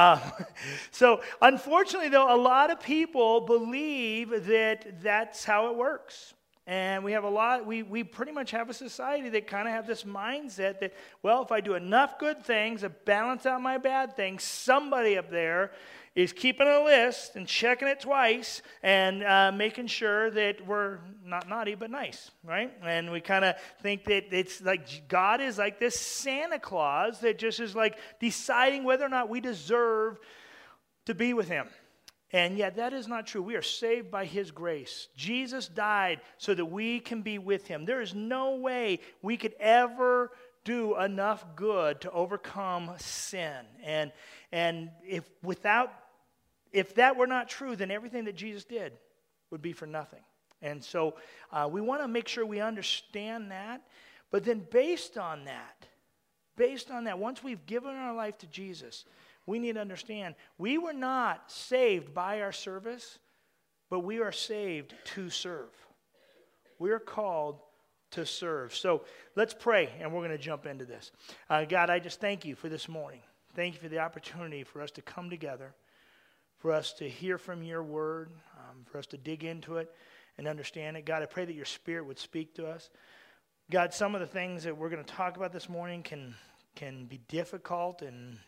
Um, so, unfortunately, though, a lot of people believe that that's how it works. And we have a lot, we, we pretty much have a society that kind of have this mindset that, well, if I do enough good things to balance out my bad things, somebody up there is keeping a list and checking it twice and uh, making sure that we're not naughty but nice, right? And we kind of think that it's like God is like this Santa Claus that just is like deciding whether or not we deserve to be with Him. And yet, that is not true. We are saved by His grace. Jesus died so that we can be with Him. There is no way we could ever do enough good to overcome sin. And, and if without if that were not true, then everything that Jesus did would be for nothing. And so uh, we want to make sure we understand that. But then, based on that, based on that, once we've given our life to Jesus, we need to understand we were not saved by our service, but we are saved to serve. We are called to serve. So let's pray, and we're going to jump into this. Uh, God, I just thank you for this morning. Thank you for the opportunity for us to come together for us to hear from your word, um, for us to dig into it and understand it. God, I pray that your spirit would speak to us. God, some of the things that we're going to talk about this morning can, can be difficult and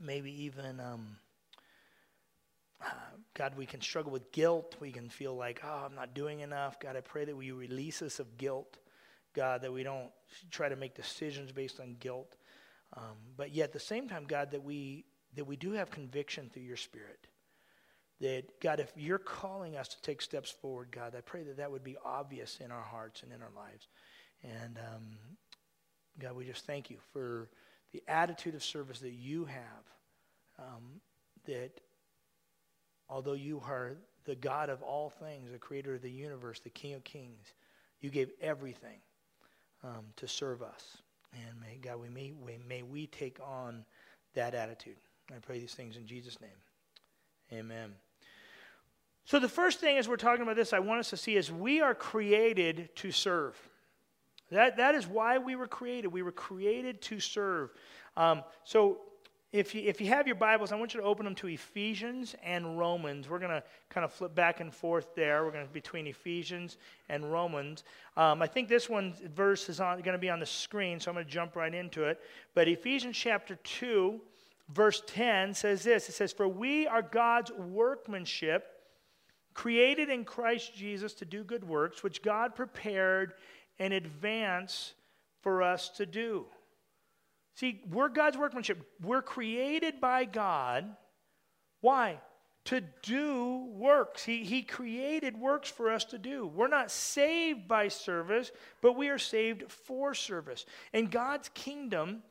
maybe even, um, uh, God, we can struggle with guilt. We can feel like, oh, I'm not doing enough. God, I pray that you release us of guilt. God, that we don't try to make decisions based on guilt. Um, but yet at the same time, God, that we that we do have conviction through your Spirit. That, God, if you're calling us to take steps forward, God, I pray that that would be obvious in our hearts and in our lives. And, um, God, we just thank you for the attitude of service that you have. Um, that although you are the God of all things, the creator of the universe, the King of kings, you gave everything um, to serve us. And may, God, we may, we, may we take on that attitude. I pray these things in Jesus' name. Amen. So, the first thing as we're talking about this, I want us to see is we are created to serve. That, that is why we were created. We were created to serve. Um, so, if you, if you have your Bibles, I want you to open them to Ephesians and Romans. We're going to kind of flip back and forth there. We're going to between Ephesians and Romans. Um, I think this one verse is going to be on the screen, so I'm going to jump right into it. But Ephesians chapter 2, verse 10 says this it says, For we are God's workmanship, created in Christ Jesus to do good works, which God prepared in advance for us to do. See, we're God's workmanship. We're created by God. Why? To do works. He, he created works for us to do. We're not saved by service, but we are saved for service. In God's kingdom,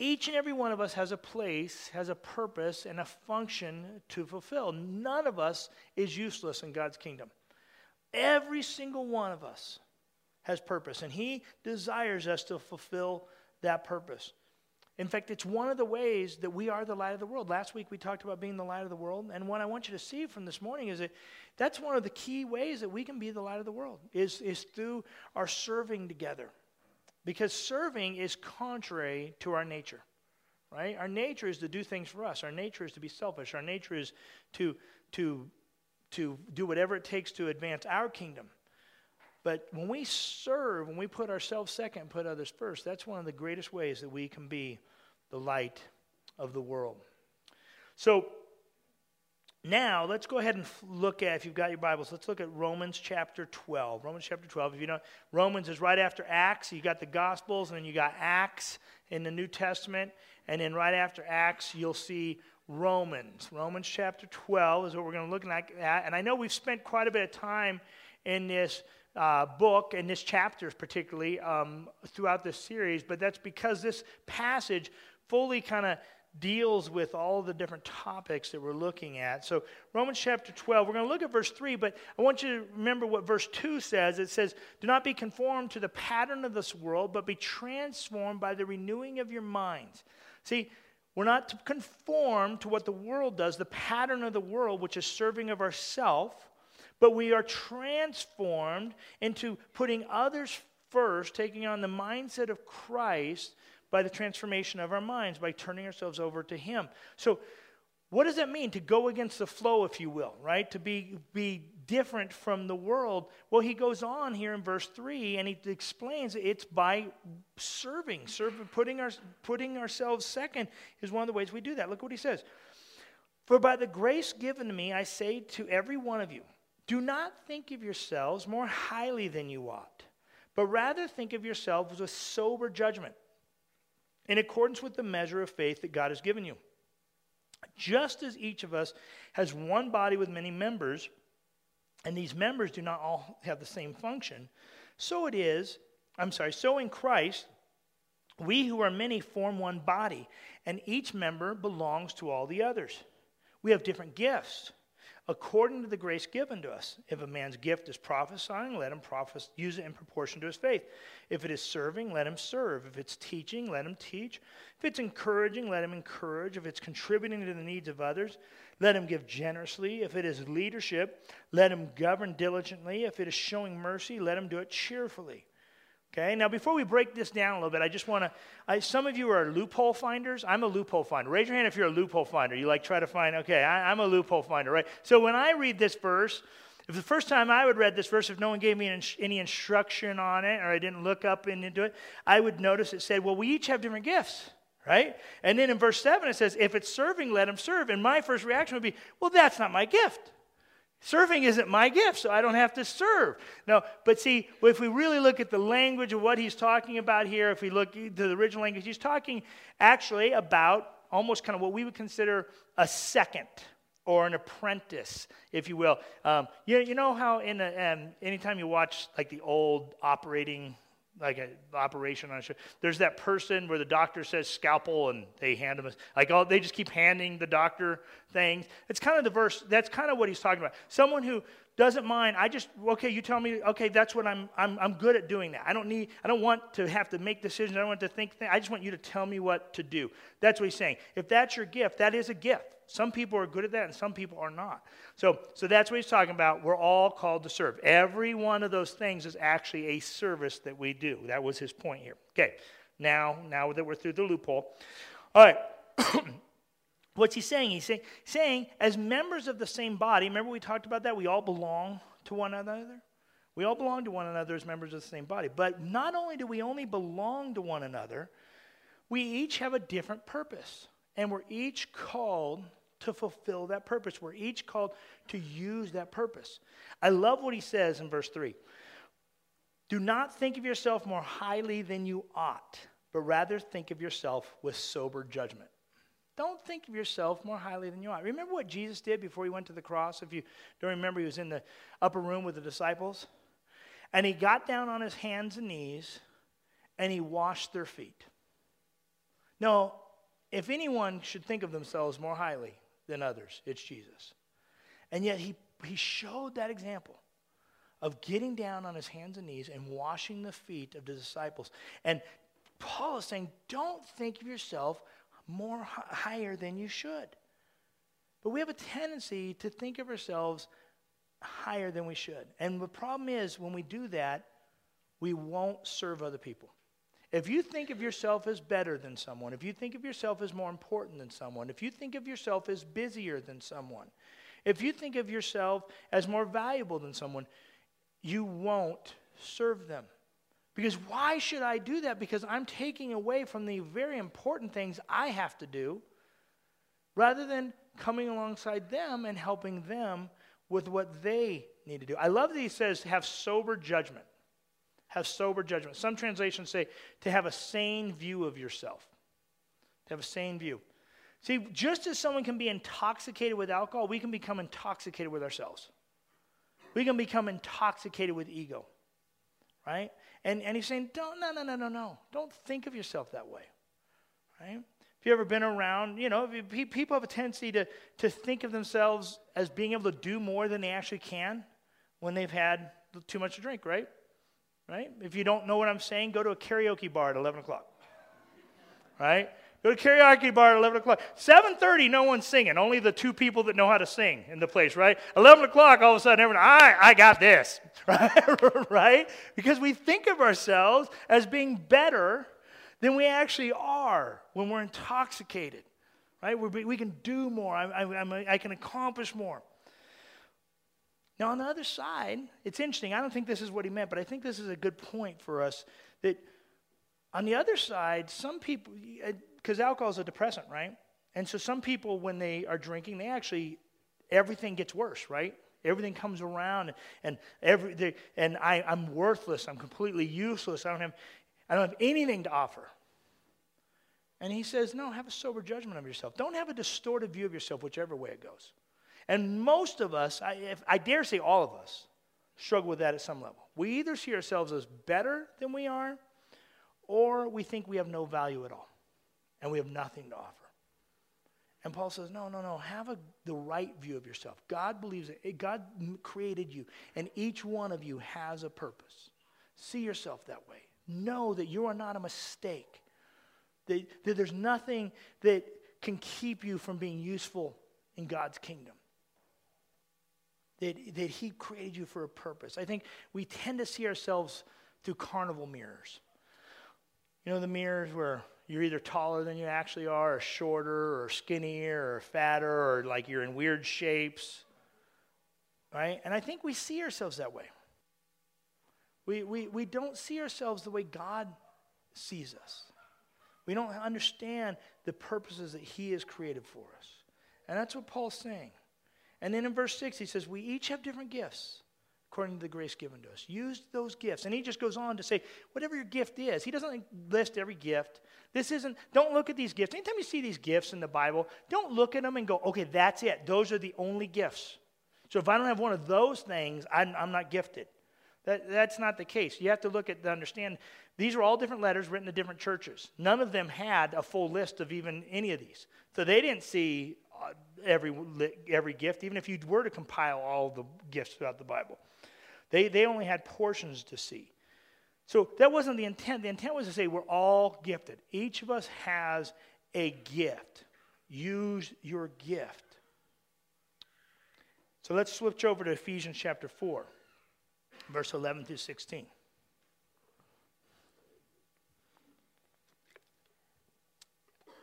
each and every one of us has a place, has a purpose, and a function to fulfill. None of us is useless in God's kingdom. Every single one of us has purpose, and He desires us to fulfill that purpose. In fact, it's one of the ways that we are the light of the world. Last week we talked about being the light of the world, and what I want you to see from this morning is that that's one of the key ways that we can be the light of the world is, is through our serving together. Because serving is contrary to our nature, right? Our nature is to do things for us. Our nature is to be selfish. Our nature is to, to, to do whatever it takes to advance our kingdom. But when we serve, when we put ourselves second and put others first, that's one of the greatest ways that we can be the light of the world. So, now, let's go ahead and look at, if you've got your Bibles, let's look at Romans chapter 12. Romans chapter 12. If you know, Romans is right after Acts. You got the Gospels, and then you got Acts in the New Testament. And then right after Acts, you'll see Romans. Romans chapter 12 is what we're going to look at. And I know we've spent quite a bit of time in this uh, book, and this chapters particularly, um, throughout this series, but that's because this passage fully kind of deals with all the different topics that we're looking at. So, Romans chapter 12, we're going to look at verse 3, but I want you to remember what verse 2 says. It says, Do not be conformed to the pattern of this world, but be transformed by the renewing of your minds. See, we're not to conform to what the world does, the pattern of the world, which is serving of ourself, but we are transformed into putting others first, taking on the mindset of Christ by the transformation of our minds, by turning ourselves over to Him. So, what does that mean? To go against the flow, if you will, right? To be, be different from the world. Well, he goes on here in verse 3 and he explains it's by serving, serving putting, our, putting ourselves second is one of the ways we do that. Look what he says. For by the grace given to me, I say to every one of you, do not think of yourselves more highly than you ought, but rather think of yourselves with sober judgment, in accordance with the measure of faith that God has given you. Just as each of us has one body with many members, and these members do not all have the same function, so it is, I'm sorry, so in Christ, we who are many form one body, and each member belongs to all the others. We have different gifts according to the grace given to us. If a man's gift is prophesying, let him prophes- use it in proportion to his faith. If it is serving, let him serve. If it's teaching, let him teach. If it's encouraging, let him encourage. If it's contributing to the needs of others, let him give generously. If it is leadership, let him govern diligently. If it is showing mercy, let him do it cheerfully. Okay, now before we break this down a little bit, I just want to. Some of you are loophole finders. I'm a loophole finder. Raise your hand if you're a loophole finder. You like try to find, okay, I, am a loophole finder, right? So when I read this verse, if the first time I would read this verse, if no one gave me any instruction on it or I didn't look up into it, I would notice it said, well, we each have different gifts, right? And then in verse 7, it says, if it's serving, let him serve. And my first reaction would be, well, that's not my gift. Serving isn't my gift, so I don't have to serve. No, but see, if we really look at the language of what he's talking about here, if we look to the original language, he's talking actually about almost kind of what we would consider a second or an apprentice, if you will. Um, you, you know how in a, um, anytime you watch like the old operating like an operation on a show. There's that person where the doctor says scalpel and they hand him a, like all they just keep handing the doctor things. It's kind of the verse. That's kind of what he's talking about. Someone who doesn't mind. I just okay. You tell me. Okay, that's what I'm. I'm. I'm good at doing that. I don't need. I don't want to have to make decisions. I don't want to think. I just want you to tell me what to do. That's what he's saying. If that's your gift, that is a gift. Some people are good at that and some people are not. So, so that's what he's talking about. We're all called to serve. Every one of those things is actually a service that we do. That was his point here. Okay, now, now that we're through the loophole. All right. What's he saying? He's saying, saying, as members of the same body, remember we talked about that? We all belong to one another. We all belong to one another as members of the same body. But not only do we only belong to one another, we each have a different purpose. And we're each called to fulfill that purpose. We're each called to use that purpose. I love what he says in verse 3. Do not think of yourself more highly than you ought, but rather think of yourself with sober judgment. Don't think of yourself more highly than you ought. Remember what Jesus did before he went to the cross? If you don't remember, he was in the upper room with the disciples. And he got down on his hands and knees and he washed their feet. Now, if anyone should think of themselves more highly than others. It's Jesus. And yet he, he showed that example of getting down on his hands and knees and washing the feet of the disciples. And Paul is saying, don't think of yourself more higher than you should. But we have a tendency to think of ourselves higher than we should. And the problem is, when we do that, we won't serve other people. If you think of yourself as better than someone, if you think of yourself as more important than someone, if you think of yourself as busier than someone, if you think of yourself as more valuable than someone, you won't serve them. Because why should I do that? Because I'm taking away from the very important things I have to do rather than coming alongside them and helping them with what they need to do. I love that he says, have sober judgment have sober judgment. Some translations say to have a sane view of yourself. To have a sane view. See, just as someone can be intoxicated with alcohol, we can become intoxicated with ourselves. We can become intoxicated with ego, right? And, and he's saying, don't, no, no, no, no, no. Don't think of yourself that way, right? If you've ever been around, you know, people have a tendency to, to think of themselves as being able to do more than they actually can when they've had too much to drink, right? right? If you don't know what I'm saying, go to a karaoke bar at 11 o'clock, right? Go to karaoke bar at 11 o'clock. 7.30, no one's singing. Only the two people that know how to sing in the place, right? 11 o'clock, all of a sudden, everyone, I, I got this, right? right? Because we think of ourselves as being better than we actually are when we're intoxicated, right? we we can do more, I, I, I can accomplish more. Now, on the other side, it's interesting. I don't think this is what he meant, but I think this is a good point for us that on the other side, some people, because alcohol is a depressant, right? And so some people, when they are drinking, they actually, everything gets worse, right? Everything comes around, and every they, and I, I'm worthless. I'm completely useless. I don't have, I don't have anything to offer. And he says, no, have a sober judgment of yourself. Don't have a distorted view of yourself, whichever way it goes. And most of us, I, if, I dare say all of us, struggle with that at some level. We either see ourselves as better than we are, or we think we have no value at all and we have nothing to offer. And Paul says, no, no, no. Have a, the right view of yourself. God believes it. Eh, God created you, and each one of you has a purpose. See yourself that way. Know that you are not a mistake, that, that there's nothing that can keep you from being useful in God's kingdom. That, that He created you for a purpose. I think we tend to see ourselves through carnival mirrors. You know, the mirrors where you're either taller than you actually are, or shorter, or skinnier, or fatter, or like you're in weird shapes. Right? And I think we see ourselves that way. We, we, we don't see ourselves the way God sees us. We don't understand the purposes that He has created for us. And that's what Paul's saying. And then in verse 6, he says, We each have different gifts according to the grace given to us. Use those gifts. And he just goes on to say, whatever your gift is, he doesn't list every gift. This isn't, don't look at these gifts. Anytime you see these gifts in the Bible, don't look at them and go, okay, that's it. Those are the only gifts. So if I don't have one of those things, I'm, I'm not gifted. That, that's not the case. You have to look at understand these are all different letters written to different churches. None of them had a full list of even any of these. So they didn't see uh, every, every gift, even if you were to compile all the gifts throughout the Bible. They, they only had portions to see. So that wasn't the intent. The intent was to say we're all gifted. Each of us has a gift. Use your gift. So let's switch over to Ephesians chapter 4, verse 11 through 16.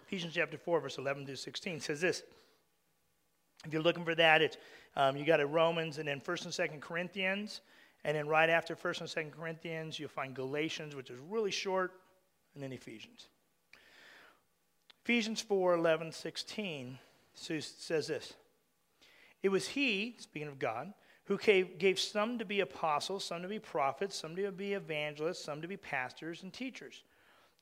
Ephesians chapter 4, verse 11 through 16 says this. If you're looking for that, it's um, you got it Romans and then First and Second Corinthians, and then right after First and Second Corinthians, you'll find Galatians, which is really short, and then Ephesians. Ephesians 4, 11, 16 says this. It was he, speaking of God, who gave, gave some to be apostles, some to be prophets, some to be evangelists, some to be pastors and teachers,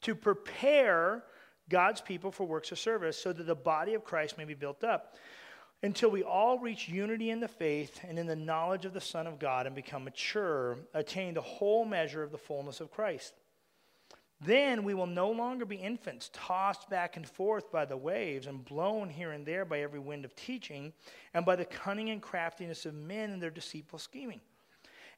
to prepare God's people for works of service so that the body of Christ may be built up until we all reach unity in the faith and in the knowledge of the Son of God and become mature, attain the whole measure of the fullness of Christ. Then we will no longer be infants, tossed back and forth by the waves and blown here and there by every wind of teaching and by the cunning and craftiness of men and their deceitful scheming.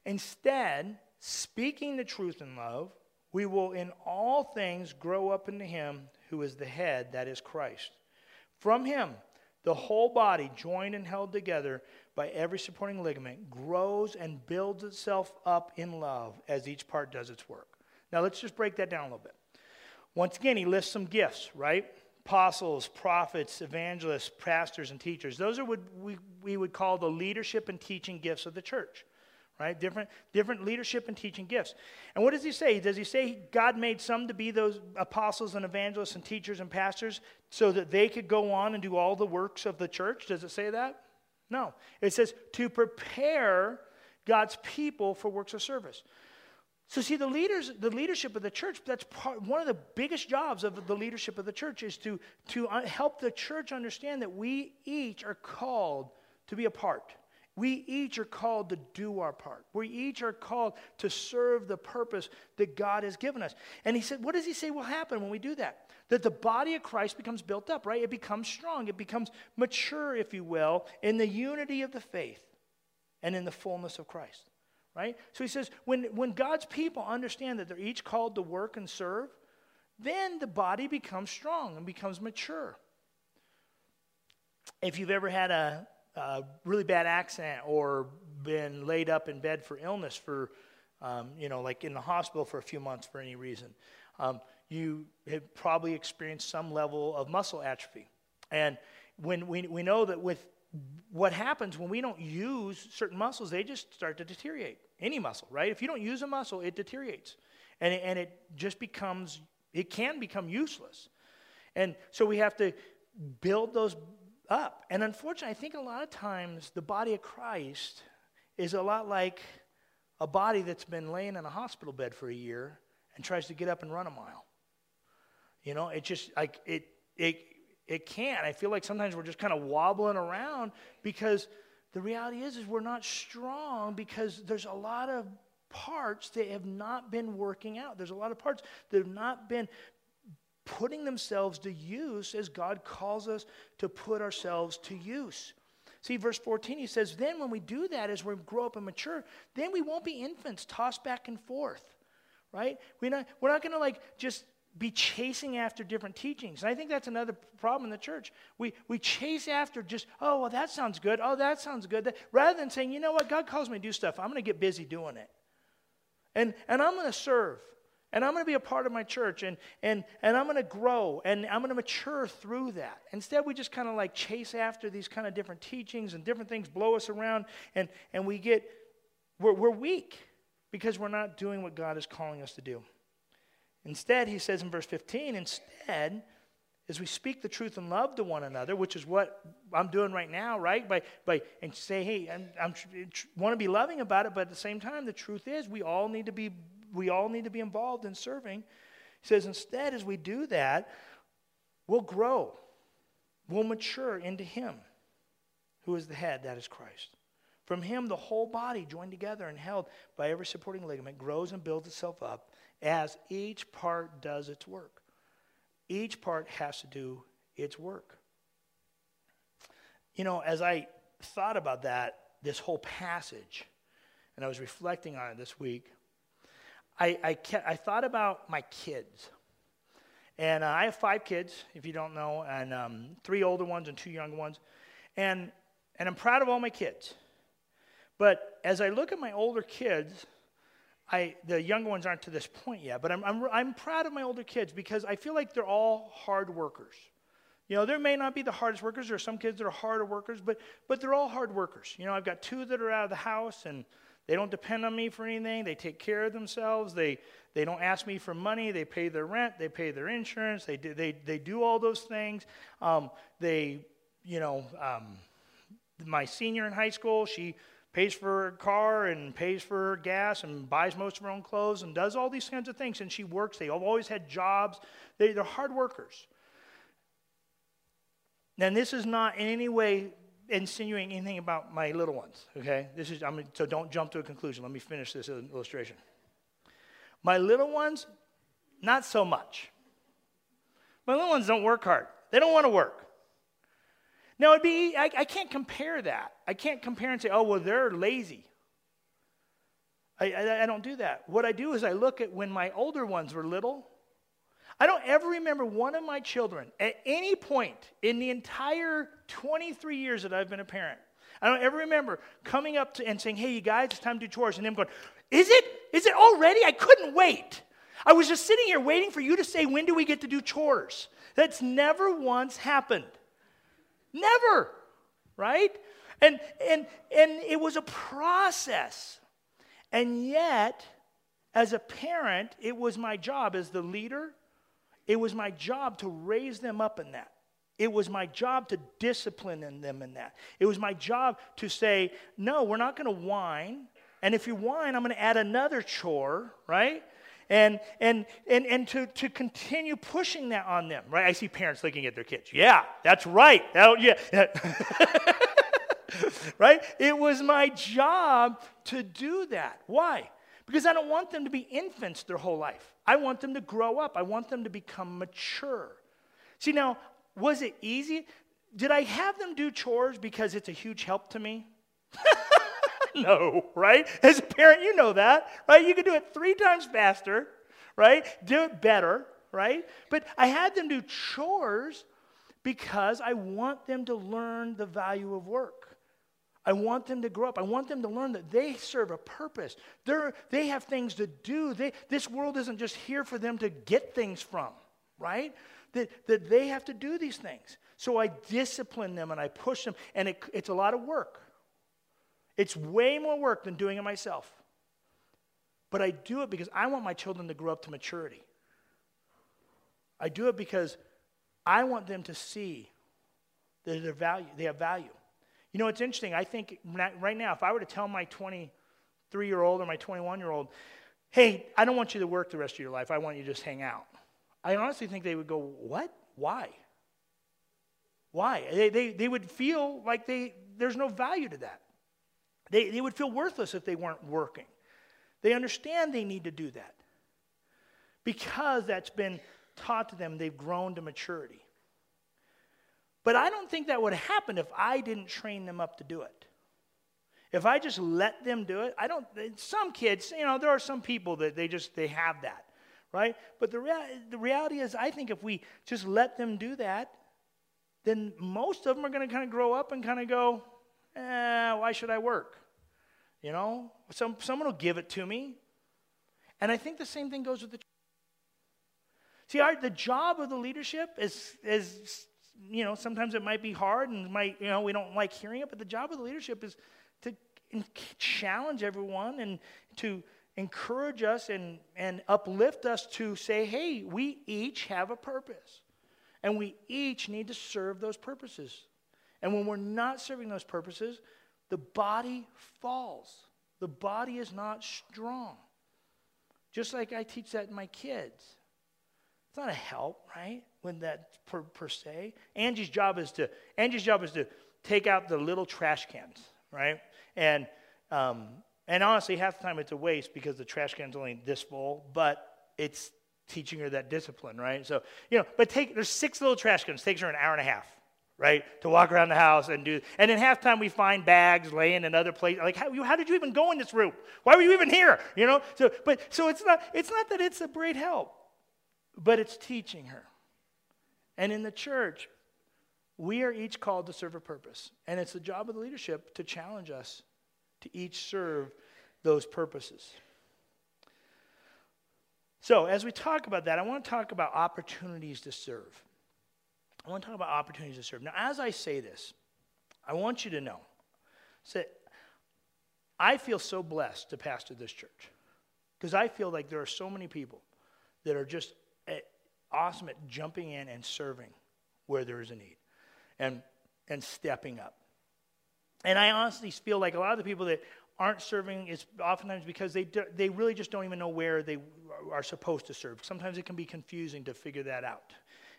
Instead, speaking the truth in love, we will in all things grow up into Him who is the head, that is Christ. From Him, the whole body, joined and held together by every supporting ligament, grows and builds itself up in love as each part does its work. Now, let's just break that down a little bit. Once again, he lists some gifts, right? Apostles, prophets, evangelists, pastors, and teachers. Those are what we, we would call the leadership and teaching gifts of the church right? Different, different leadership and teaching gifts. And what does he say? Does he say God made some to be those apostles and evangelists and teachers and pastors so that they could go on and do all the works of the church? Does it say that? No. It says to prepare God's people for works of service. So see the leaders the leadership of the church that's part, one of the biggest jobs of the leadership of the church is to to uh, help the church understand that we each are called to be a part we each are called to do our part. We each are called to serve the purpose that God has given us. And he said, What does he say will happen when we do that? That the body of Christ becomes built up, right? It becomes strong. It becomes mature, if you will, in the unity of the faith and in the fullness of Christ, right? So he says, when, when God's people understand that they're each called to work and serve, then the body becomes strong and becomes mature. If you've ever had a, really bad accident or been laid up in bed for illness for, um, you know, like in the hospital for a few months for any reason. Um, you have probably experienced some level of muscle atrophy. And when we, we know that with what happens when we don't use certain muscles, they just start to deteriorate. Any muscle, right? If you don't use a muscle, it deteriorates. And it, and it just becomes, it can become useless. And so we have to build those up. And unfortunately, I think a lot of times the body of Christ is a lot like a body that's been laying in a hospital bed for a year and tries to get up and run a mile. You know, it just like it it it can't. I feel like sometimes we're just kind of wobbling around because the reality is is we're not strong because there's a lot of parts that have not been working out. There's a lot of parts that have not been putting themselves to use as God calls us to put ourselves to use. See, verse 14, he says, Then when we do that, as we grow up and mature, then we won't be infants tossed back and forth, right? We're not, we're not going to like just be chasing after different teachings. And I think that's another problem in the church. We, we chase after just, oh, well, that sounds good. Oh, that sounds good. rather than saying, you know what, God calls me to do stuff. I'm going to get busy doing it. And, and I'm going to serve. And I'm going to be a part of my church and, and, and I'm going to grow and I'm going to mature through that. Instead, we just kind of like chase after these kind of different teachings and different things blow us around and, and we get, we're, we're weak because we're not doing what God is calling us to do. Instead, he says in verse 15, instead, as we speak the truth in love to one another, which is what I'm doing right now, right? By, by and say, hey, I'm, I'm want to be loving about it, but at the same time, the truth is we all need to be we all need to be involved in serving. He says, instead, as we do that, we'll grow, we'll mature into Him, who is the head, that is Christ. From Him, the whole body, joined together and held by every supporting ligament, grows and builds itself up as each part does its work. Each part has to do its work. You know, as I thought about that, this whole passage, and I was reflecting on it this week, I, I, kept, I thought about my kids. And uh, I have five kids, if you don't know, and um, three older ones and two younger ones. And, and I'm proud of all my kids. But as I look at my older kids, I, the younger ones aren't to this point yet, but I'm, I'm, I'm proud of my older kids because I feel like they're all hard workers. You know, there may not be the hardest workers. There are some kids that are harder workers, but, but they're all hard workers. You know, I've got two that are out of the house and they don't depend on me for anything. They take care of themselves. They, they don't ask me for money. They pay their rent. They pay their insurance. They do, they, they do all those things. Um, they, you know, um, my senior in high school, she pays for her car and pays for her gas and buys most of her own clothes and does all these kinds of things. And she works. They have always had jobs. They, they're hard workers. And this is not in any way insinuating anything about my little ones, okay? This is, I'm, so don't jump to a conclusion. Let me finish this illustration. My little ones, not so much. My little ones don't work hard. They don't want to work. Now, it'd be, I, I can't compare that. I can't compare and say, oh, well, they're lazy. I, I, I don't do that. What I do is I look at when my older ones were little I don't ever remember one of my children at any point in the entire 23 years that I've been a parent. I don't ever remember coming up to and saying, "Hey, you guys, it's time to do chores," and them going, "Is it? Is it already? I couldn't wait. I was just sitting here waiting for you to say, when do we get to do chores?" That's never once happened. Never, right? And and and it was a process, and yet, as a parent, it was my job as the leader it was my job to raise them up in that. It was my job to discipline in them in that. It was my job to say, no, we're not going to whine. And if you whine, I'm going to add another chore, right? And, and, and, and to, to continue pushing that on them, right? I see parents looking at their kids. Yeah, that's right. That, yeah. right? It was my job to do that. Why? Because I don't want them to be infants their whole life. I want them to grow up. I want them to become mature. See, now, was it easy? Did I have them do chores because it's a huge help to me? no, right? As a parent, you know that, right? You can do it three times faster, right? Do it better, right? But I had them do chores because I want them to learn the value of work. I want them to grow up. I want them to learn that they serve a purpose. They're, they have things to do. They, this world isn't just here for them to get things from, right? That, that they have to do these things. So I discipline them and I push them, and it, it's a lot of work. It's way more work than doing it myself. But I do it because I want my children to grow up to maturity. I do it because I want them to see that they're value, they have value. You know, it's interesting. I think right now, if I were to tell my 23 year old or my 21 year old, hey, I don't want you to work the rest of your life, I want you to just hang out, I honestly think they would go, what? Why? Why? They, they, they would feel like they, there's no value to that. They, they would feel worthless if they weren't working. They understand they need to do that. Because that's been taught to them, they've grown to maturity. But I don't think that would happen if I didn't train them up to do it. If I just let them do it, I don't, some kids, you know, there are some people that they just, they have that, right? But the, rea- the reality is, I think if we just let them do that, then most of them are going to kind of grow up and kind of go, eh, why should I work? You know, some, someone will give it to me. And I think the same thing goes with the See, our, the job of the leadership is, is, you know, sometimes it might be hard and might, you know, we don't like hearing it, but the job of the leadership is to challenge everyone and to encourage us and, and uplift us to say, hey, we each have a purpose. And we each need to serve those purposes. And when we're not serving those purposes, the body falls. The body is not strong. Just like I teach that to my kids. It's not a help, right? When that per, per se. Angie's job is to Angie's job is to take out the little trash cans, right? And um, and honestly, half the time it's a waste because the trash can's only this full, but it's teaching her that discipline, right? So, you know, but take there's six little trash cans, takes her an hour and a half, right? To walk around the house and do and in halftime we find bags laying in other places. Like, how, how did you even go in this room? Why were you even here? You know? So but so it's not it's not that it's a great help but it's teaching her. And in the church, we are each called to serve a purpose. And it's the job of the leadership to challenge us to each serve those purposes. So, as we talk about that, I want to talk about opportunities to serve. I want to talk about opportunities to serve. Now, as I say this, I want you to know say, I feel so blessed to pastor this church because I feel like there are so many people that are just awesome at jumping in and serving where there is a need and, and stepping up. And I honestly feel like a lot of the people that aren't serving is oftentimes because they, do, they really just don't even know where they are supposed to serve. Sometimes it can be confusing to figure that out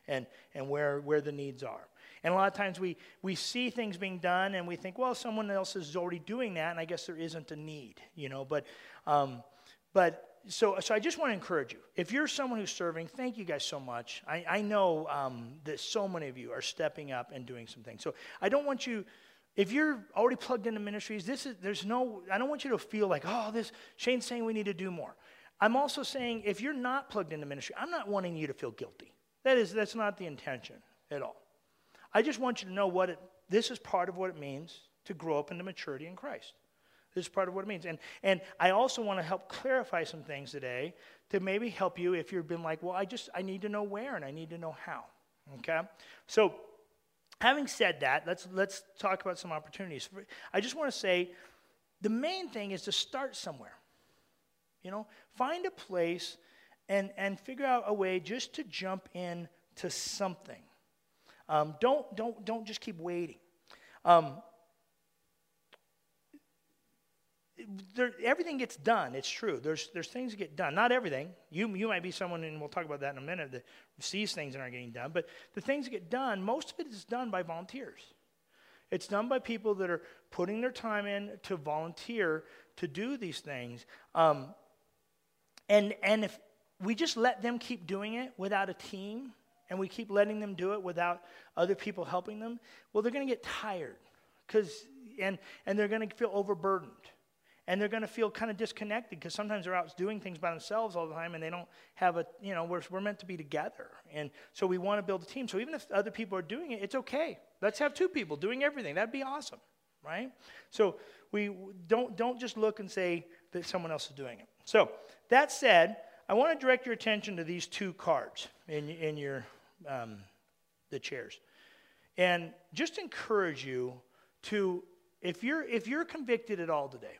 and, and where, where the needs are. And a lot of times we, we see things being done and we think, well, someone else is already doing that, and I guess there isn't a need, you know. But, um, but so, so I just want to encourage you. If you're someone who's serving, thank you guys so much. I, I know um, that so many of you are stepping up and doing some things. So I don't want you, if you're already plugged into ministries, this is there's no. I don't want you to feel like, oh, this Shane's saying we need to do more. I'm also saying if you're not plugged into ministry, I'm not wanting you to feel guilty. That is, that's not the intention at all. I just want you to know what it. This is part of what it means to grow up into maturity in Christ. This is part of what it means. And, and I also want to help clarify some things today to maybe help you if you've been like, well, I just, I need to know where and I need to know how. Okay? So, having said that, let's, let's talk about some opportunities. I just want to say the main thing is to start somewhere. You know, find a place and, and figure out a way just to jump in to something. Um, don't, don't, don't just keep waiting. Um, there, everything gets done. It's true. There's, there's things that get done. Not everything. You, you might be someone, and we'll talk about that in a minute, that sees things that aren't getting done. But the things that get done, most of it is done by volunteers. It's done by people that are putting their time in to volunteer to do these things. Um, and, and if we just let them keep doing it without a team, and we keep letting them do it without other people helping them, well, they're going to get tired. Cause, and, and they're going to feel overburdened and they're going to feel kind of disconnected because sometimes they're out doing things by themselves all the time and they don't have a you know we're, we're meant to be together. And so we want to build a team. So even if other people are doing it it's okay. Let's have two people doing everything. That'd be awesome right? So we don't, don't just look and say that someone else is doing it. So that said, I want to direct your attention to these two cards in, in your um, the chairs, and just encourage you to, if you're if you're convicted at all today,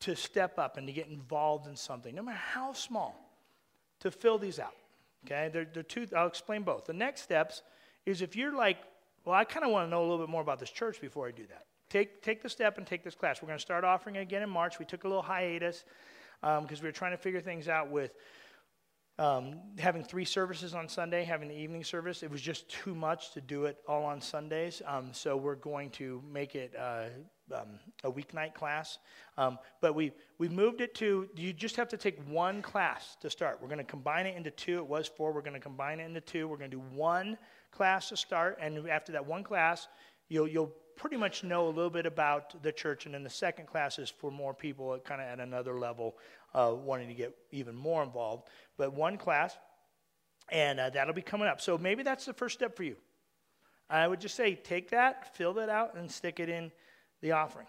to step up and to get involved in something, no matter how small, to fill these out. Okay, they're, they're two. I'll explain both. The next steps is if you're like, well, I kind of want to know a little bit more about this church before I do that. Take take the step and take this class. We're going to start offering again in March. We took a little hiatus because um, we were trying to figure things out with um, having three services on Sunday, having the evening service, it was just too much to do it all on Sundays. Um, so we're going to make it uh, um, a weeknight class. Um, but we, we moved it to, you just have to take one class to start. We're going to combine it into two. It was four. We're going to combine it into two. We're going to do one class to start. And after that one class, you'll, you'll pretty much know a little bit about the church. And then the second class is for more people, kind of at another level, uh, wanting to get even more involved. But one class, and uh, that'll be coming up. So maybe that's the first step for you. I would just say take that, fill that out, and stick it in the offering.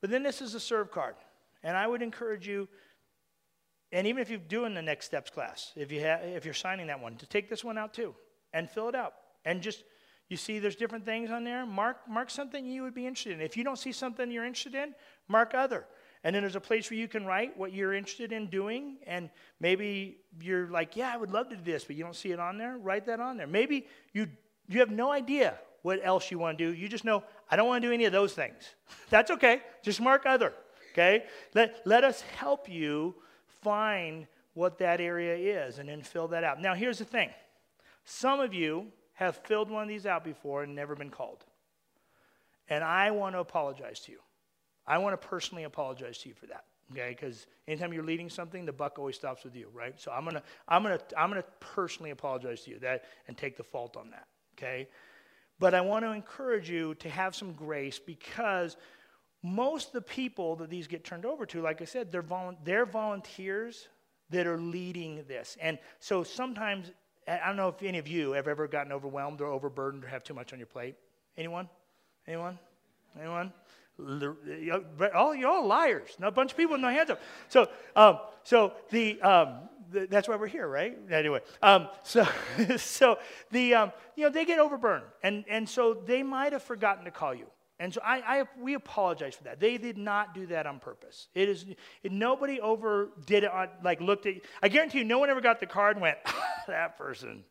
But then this is a serve card. And I would encourage you, and even if you're doing the next steps class, if, you ha- if you're signing that one, to take this one out too and fill it out. And just you see, there's different things on there. Mark, mark something you would be interested in. If you don't see something you're interested in, mark other. And then there's a place where you can write what you're interested in doing. And maybe you're like, yeah, I would love to do this, but you don't see it on there. Write that on there. Maybe you, you have no idea what else you want to do. You just know, I don't want to do any of those things. That's okay. Just mark other. Okay? Let, let us help you find what that area is and then fill that out. Now, here's the thing some of you have filled one of these out before and never been called. And I want to apologize to you. I want to personally apologize to you for that. Okay, because anytime you're leading something, the buck always stops with you, right? So I'm gonna, I'm gonna, I'm gonna personally apologize to you that and take the fault on that. Okay, but I want to encourage you to have some grace because most of the people that these get turned over to, like I said, they're, volu- they're volunteers that are leading this, and so sometimes I don't know if any of you have ever gotten overwhelmed or overburdened or have too much on your plate. Anyone? Anyone? Anyone? Oh, you're all liars. No, a bunch of people with no hands up. So, um, so the, um, the, that's why we're here, right? Anyway, um, so, so the, um, you know, they get overburned, and and so they might have forgotten to call you. And so I, I, we apologize for that. They did not do that on purpose. It is it, nobody over did it on like looked at. I guarantee you, no one ever got the card and went, that person.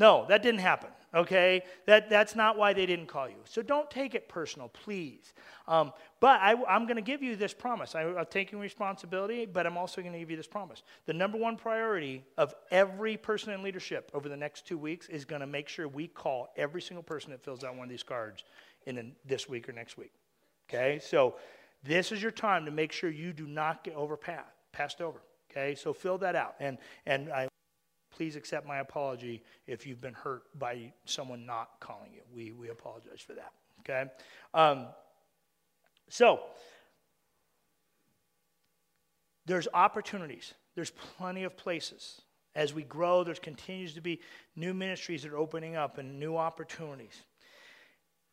No, that didn't happen. Okay, that that's not why they didn't call you. So don't take it personal, please. Um, but I, am going to give you this promise. I, I'm taking responsibility, but I'm also going to give you this promise. The number one priority of every person in leadership over the next two weeks is going to make sure we call every single person that fills out one of these cards in this week or next week. Okay? So this is your time to make sure you do not get overpassed, passed over. Okay? So fill that out. And, and I please accept my apology if you've been hurt by someone not calling you. We, we apologize for that. Okay? Um, so, there's opportunities, there's plenty of places. As we grow, there continues to be new ministries that are opening up and new opportunities.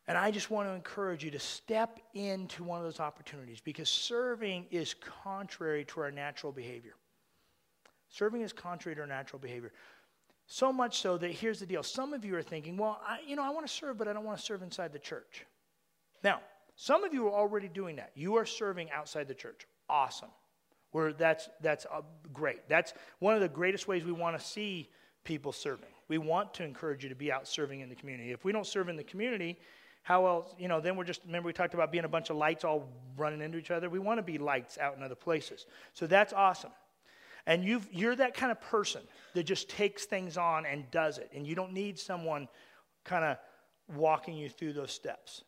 And I just want to encourage you to step into one of those opportunities because serving is contrary to our natural behavior. Serving is contrary to our natural behavior. So much so that here's the deal. Some of you are thinking, well, I, you know, I want to serve, but I don't want to serve inside the church. Now, some of you are already doing that. You are serving outside the church. Awesome. Where that's, that's uh, great. That's one of the greatest ways we want to see people serving. We want to encourage you to be out serving in the community. If we don't serve in the community, how else, you know, then we're just, remember we talked about being a bunch of lights all running into each other? We want to be lights out in other places. So that's awesome. And you you're that kind of person that just takes things on and does it. And you don't need someone kind of walking you through those steps.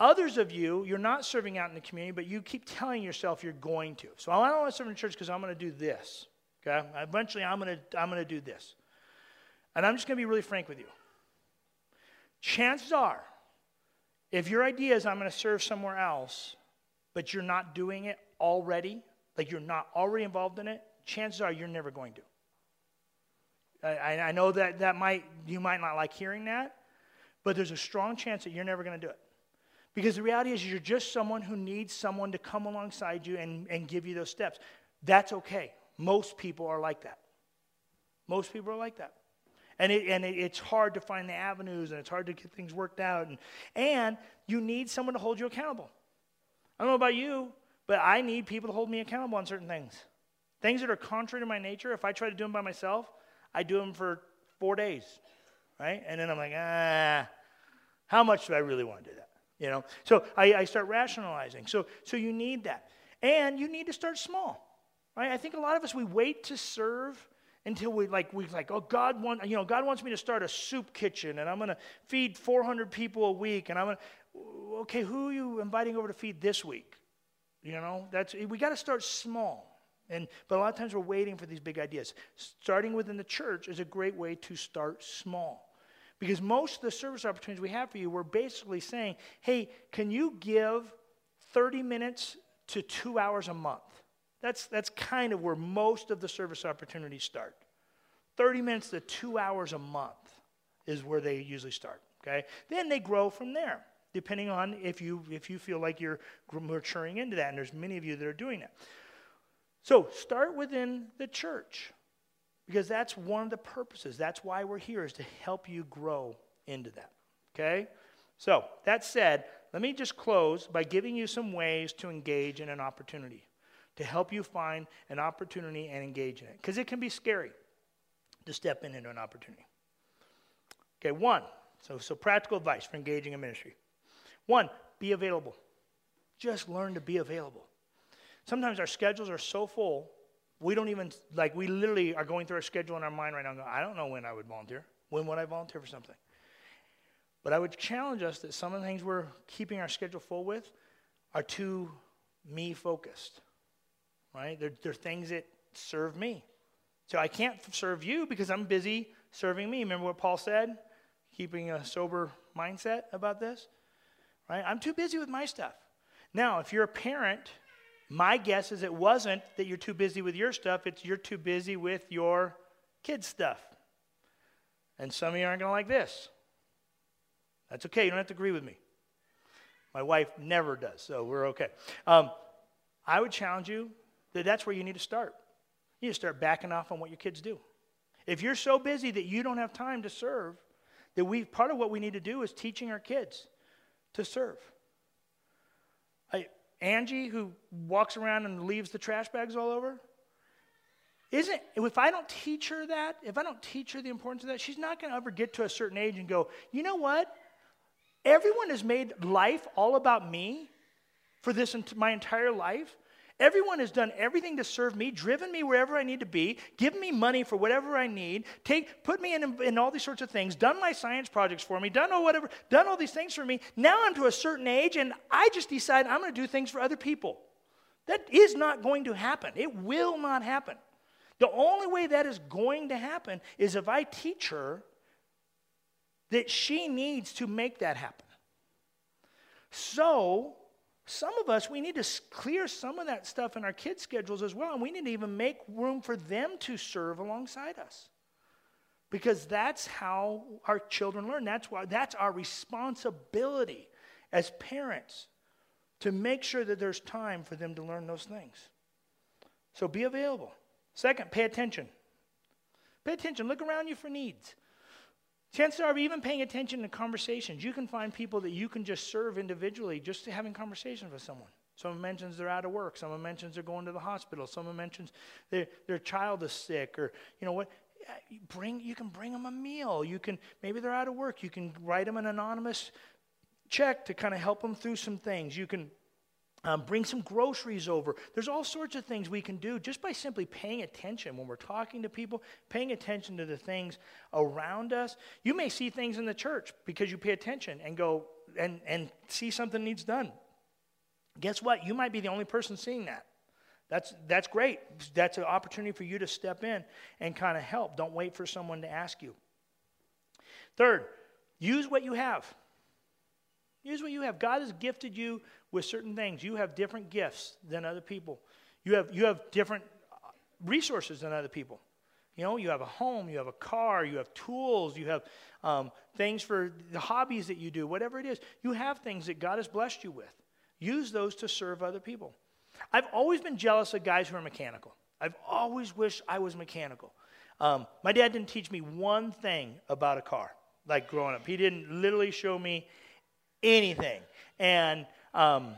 Others of you, you're not serving out in the community, but you keep telling yourself you're going to. So I don't want to serve in church because I'm going to do this. Okay? Eventually, I'm going to, I'm going to do this. And I'm just going to be really frank with you. Chances are, if your idea is I'm going to serve somewhere else, but you're not doing it already, like you're not already involved in it, chances are you're never going to. I, I know that that might you might not like hearing that, but there's a strong chance that you're never going to do it Because the reality is, you're just someone who needs someone to come alongside you and, and give you those steps. That's okay. Most people are like that. Most people are like that. And, it, and it, it's hard to find the avenues and it's hard to get things worked out. And, and you need someone to hold you accountable. I don't know about you, but I need people to hold me accountable on certain things. Things that are contrary to my nature, if I try to do them by myself, I do them for four days, right? And then I'm like, ah, how much do I really want to do that? You know? So I, I start rationalizing. So, so you need that. And you need to start small, right? I think a lot of us, we wait to serve until we like we like oh god want you know god wants me to start a soup kitchen and i'm going to feed 400 people a week and i'm going to okay who are you inviting over to feed this week you know that's we got to start small and but a lot of times we're waiting for these big ideas starting within the church is a great way to start small because most of the service opportunities we have for you we're basically saying hey can you give 30 minutes to two hours a month that's, that's kind of where most of the service opportunities start. 30 minutes to two hours a month is where they usually start. Okay? Then they grow from there, depending on if you, if you feel like you're maturing into that. And there's many of you that are doing that. So start within the church because that's one of the purposes. That's why we're here, is to help you grow into that. Okay? So, that said, let me just close by giving you some ways to engage in an opportunity to help you find an opportunity and engage in it. Because it can be scary to step in into an opportunity. Okay, one, so, so practical advice for engaging in ministry. One, be available. Just learn to be available. Sometimes our schedules are so full, we don't even, like, we literally are going through our schedule in our mind right now I don't know when I would volunteer. When would I volunteer for something? But I would challenge us that some of the things we're keeping our schedule full with are too me focused right? They're, they're things that serve me. So I can't serve you because I'm busy serving me. Remember what Paul said? Keeping a sober mindset about this, right? I'm too busy with my stuff. Now, if you're a parent, my guess is it wasn't that you're too busy with your stuff, it's you're too busy with your kids' stuff. And some of you aren't going to like this. That's okay. You don't have to agree with me. My wife never does, so we're okay. Um, I would challenge you that that's where you need to start. You need to start backing off on what your kids do. If you're so busy that you don't have time to serve, that we part of what we need to do is teaching our kids to serve. I, Angie, who walks around and leaves the trash bags all over, isn't if I don't teach her that, if I don't teach her the importance of that, she's not going to ever get to a certain age and go, you know what? Everyone has made life all about me for this my entire life. Everyone has done everything to serve me, driven me wherever I need to be, given me money for whatever I need, take, put me in, in all these sorts of things, done my science projects for me, done all whatever, done all these things for me. Now I'm to a certain age and I just decide I'm going to do things for other people. That is not going to happen. It will not happen. The only way that is going to happen is if I teach her that she needs to make that happen. So, some of us, we need to clear some of that stuff in our kids' schedules as well, and we need to even make room for them to serve alongside us. Because that's how our children learn. That's why that's our responsibility as parents to make sure that there's time for them to learn those things. So be available. Second, pay attention. Pay attention. Look around you for needs. Chances are, even paying attention to conversations, you can find people that you can just serve individually just having conversations with someone. Someone mentions they're out of work. Someone mentions they're going to the hospital. Someone mentions their, their child is sick, or you know what? Bring you can bring them a meal. You can maybe they're out of work. You can write them an anonymous check to kind of help them through some things. You can um, bring some groceries over. There's all sorts of things we can do just by simply paying attention when we're talking to people, paying attention to the things around us. You may see things in the church because you pay attention and go and, and see something needs done. Guess what? You might be the only person seeing that. That's, that's great. That's an opportunity for you to step in and kind of help. Don't wait for someone to ask you. Third, use what you have. Use what you have. God has gifted you with certain things. You have different gifts than other people. You have, you have different resources than other people. You know, you have a home, you have a car, you have tools, you have um, things for the hobbies that you do, whatever it is. You have things that God has blessed you with. Use those to serve other people. I've always been jealous of guys who are mechanical. I've always wished I was mechanical. Um, my dad didn't teach me one thing about a car, like growing up. He didn't literally show me anything. And um,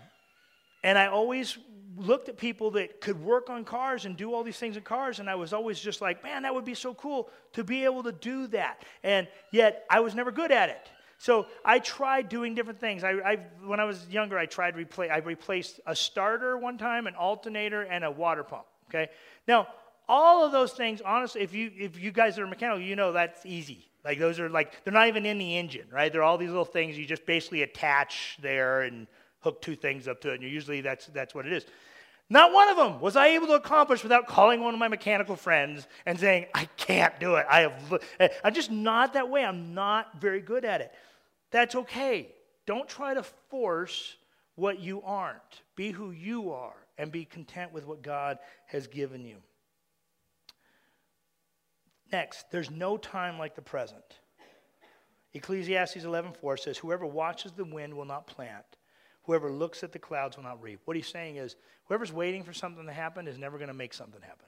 and I always looked at people that could work on cars and do all these things in cars, and I was always just like, man, that would be so cool to be able to do that. And yet, I was never good at it. So I tried doing different things. I, I when I was younger, I tried replace. I replaced a starter one time, an alternator, and a water pump. Okay. Now, all of those things, honestly, if you if you guys are mechanical, you know that's easy. Like those are like they're not even in the engine, right? They're all these little things you just basically attach there and hook two things up to it, and usually that's, that's what it is. Not one of them was I able to accomplish without calling one of my mechanical friends and saying, I can't do it. I have, I'm just not that way. I'm not very good at it. That's okay. Don't try to force what you aren't. Be who you are and be content with what God has given you. Next, there's no time like the present. Ecclesiastes 11:4 says, "Whoever watches the wind will not plant, Whoever looks at the clouds will not reap. What he's saying is, whoever's waiting for something to happen is never going to make something happen.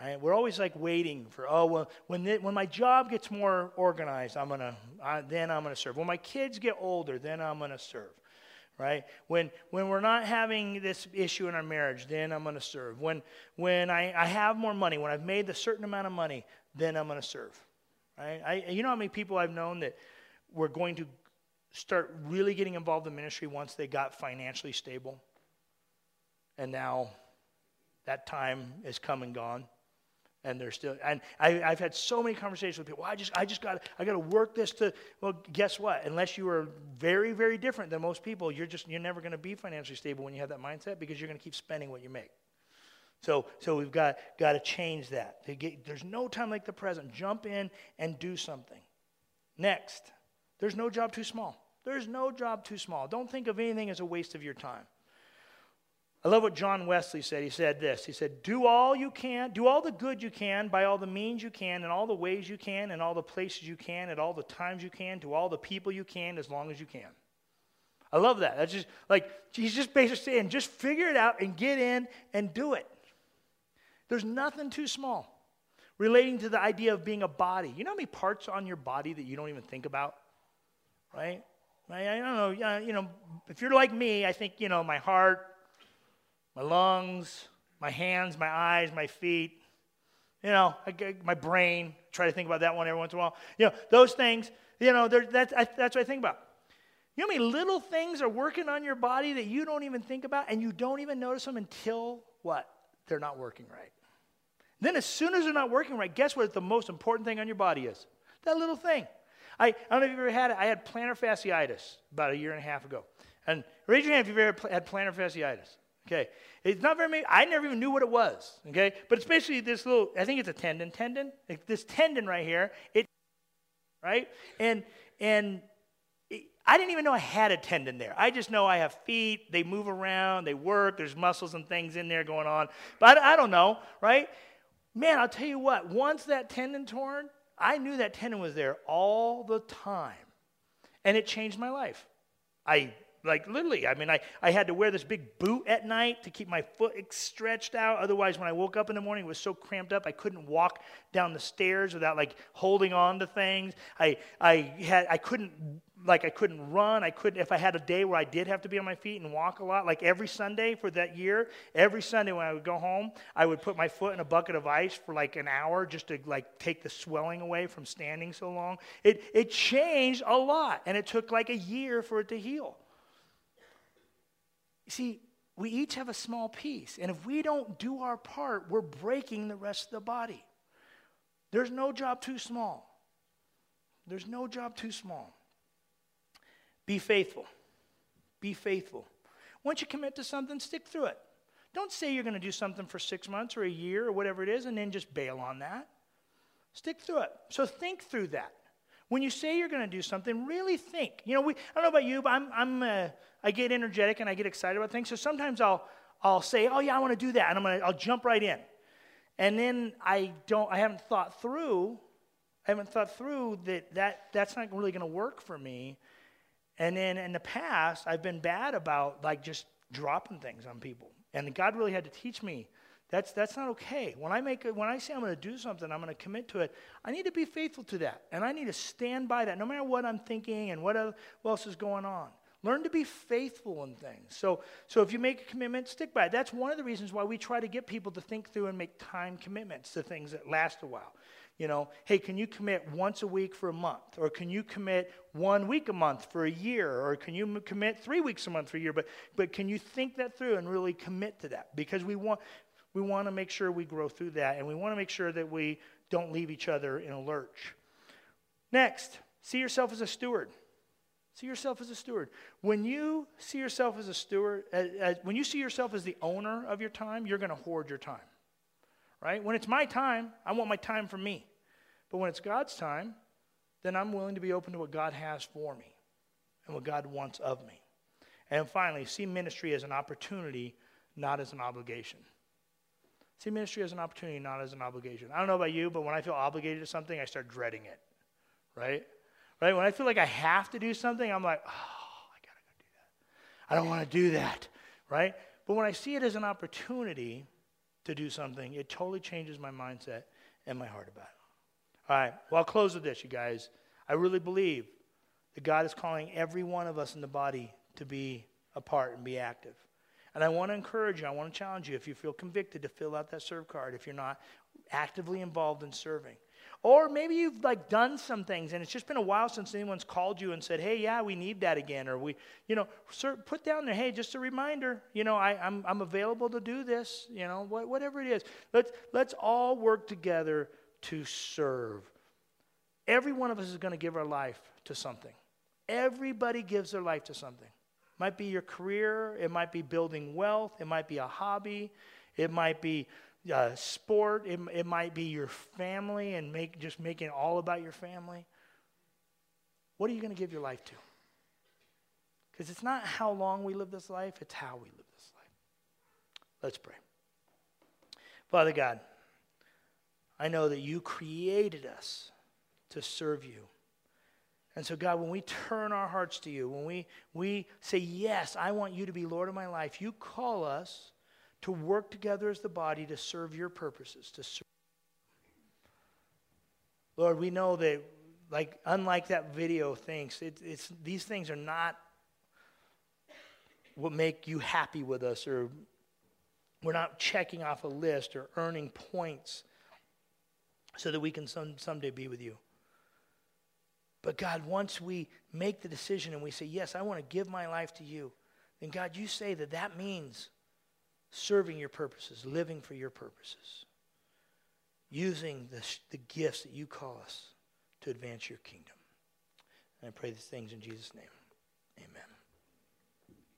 Right? We're always like waiting for, oh, well, when, the, when my job gets more organized, I'm gonna, then I'm going to serve. When my kids get older, then I'm going to serve. Right? When, when we're not having this issue in our marriage, then I'm going to serve. When, when I, I have more money, when I've made a certain amount of money, then I'm going to serve. Right? I, you know how many people I've known that were going to start really getting involved in ministry once they got financially stable. And now that time is come and gone. And they're still, and I, have had so many conversations with people. Well, I just, I just got, I got to work this to. Well, guess what? Unless you are very, very different than most people, you're just, you're never going to be financially stable when you have that mindset because you're going to keep spending what you make. So, so we've got, got to change that. To Get, there's no time like the present. Jump in and do something. Next, there's no job too small. There's no job too small. Don't think of anything as a waste of your time. I love what John Wesley said. He said this He said, Do all you can, do all the good you can by all the means you can, in all the ways you can, in all the places you can, at all the times you can, to all the people you can, as long as you can. I love that. That's just like, he's just basically saying, just figure it out and get in and do it. There's nothing too small. Relating to the idea of being a body. You know how many parts on your body that you don't even think about? Right? I, I don't know, you know, if you're like me, I think, you know, my heart, my lungs, my hands, my eyes, my feet, you know, I, my brain, try to think about that one every once in a while. You know, those things, you know, that's, I, that's what I think about. You know how many little things are working on your body that you don't even think about and you don't even notice them until what? They're not working right. Then, as soon as they're not working right, guess what the most important thing on your body is? That little thing. I, I don't know if you've ever had it. I had plantar fasciitis about a year and a half ago. And raise your hand if you've ever had plantar fasciitis. Okay. It's not very many. I never even knew what it was. Okay. But it's basically this little, I think it's a tendon, tendon. this tendon right here. It, right? And, and I didn't even know I had a tendon there. I just know I have feet. They move around. They work. There's muscles and things in there going on. But I, I don't know, right? Man, I'll tell you what, once that tendon torn, I knew that tendon was there all the time. And it changed my life. I, like, literally, I mean, I, I had to wear this big boot at night to keep my foot stretched out. Otherwise, when I woke up in the morning, it was so cramped up, I couldn't walk down the stairs without, like, holding on to things. I, I, had, I couldn't like I couldn't run. I couldn't, if I had a day where I did have to be on my feet and walk a lot, like every Sunday for that year, every Sunday when I would go home, I would put my foot in a bucket of ice for like an hour just to like take the swelling away from standing so long. It, it changed a lot and it took like a year for it to heal. You see, we each have a small piece. And if we don't do our part, we're breaking the rest of the body. There's no job too small. There's no job too small. Be faithful. Be faithful. Once you commit to something, stick through it. Don't say you're going to do something for six months or a year or whatever it is and then just bail on that. Stick through it. So think through that. When you say you're going to do something, really think. You know, we, I don't know about you, but I'm, I'm, uh, I get energetic and I get excited about things. So sometimes I'll, I'll say, oh, yeah, I want to do that. And I'm gonna, I'll jump right in. and then I don't, I haven't thought through, I haven't thought through that, that that's not really going to work for me. And then in the past, I've been bad about like just dropping things on people. And God really had to teach me that's, that's not okay. When I, make when I say I'm going to do something, I'm going to commit to it, I need to be faithful to that. And I need to stand by that no matter what I'm thinking and what else is going on. Learn to be faithful in things. So, so if you make a commitment, stick by it. That's one of the reasons why we try to get people to think through and make time commitments to things that last a while. You know, hey, can you commit once a week for a month? Or can you commit one week a month for a year? Or can you commit three weeks a month for a year? But, but can you think that through and really commit to that? Because we want, we want to make sure we grow through that, and we want to make sure that we don't leave each other in a lurch. Next, see yourself as a steward. See yourself as a steward. When you see yourself as a steward, as, as, when you see yourself as the owner of your time, you're going to hoard your time. Right? When it's my time, I want my time for me. But when it's God's time, then I'm willing to be open to what God has for me and what God wants of me. And finally, see ministry as an opportunity, not as an obligation. See ministry as an opportunity, not as an obligation. I don't know about you, but when I feel obligated to something, I start dreading it. Right? Right? When I feel like I have to do something, I'm like, oh, I gotta go do that. I don't want to do that. Right? But when I see it as an opportunity to do something, it totally changes my mindset and my heart about it. All right. Well, I'll close with this, you guys. I really believe that God is calling every one of us in the body to be a part and be active. And I want to encourage you, I want to challenge you if you feel convicted to fill out that serve card if you're not actively involved in serving. Or maybe you've like done some things and it's just been a while since anyone's called you and said, hey, yeah, we need that again. Or we, you know, sir, put down there, hey, just a reminder, you know, I, am I'm, I'm available to do this, you know, wh- whatever it is. Let's, let's all work together to serve. Every one of us is going to give our life to something. Everybody gives their life to something might be your career, it might be building wealth, it might be a hobby, it might be uh, sport, it, it might be your family and make, just making it all about your family. What are you going to give your life to? Because it's not how long we live this life, it's how we live this life. Let's pray. Father God, I know that you created us to serve you. And so, God, when we turn our hearts to you, when we, we say, Yes, I want you to be Lord of my life, you call us to work together as the body to serve your purposes, to serve. Lord, we know that, like, unlike that video thinks, it, it's, these things are not what make you happy with us, or we're not checking off a list or earning points so that we can some, someday be with you. But God, once we make the decision and we say, Yes, I want to give my life to you, then God, you say that that means serving your purposes, living for your purposes, using the, the gifts that you call us to advance your kingdom. And I pray these things in Jesus' name. Amen.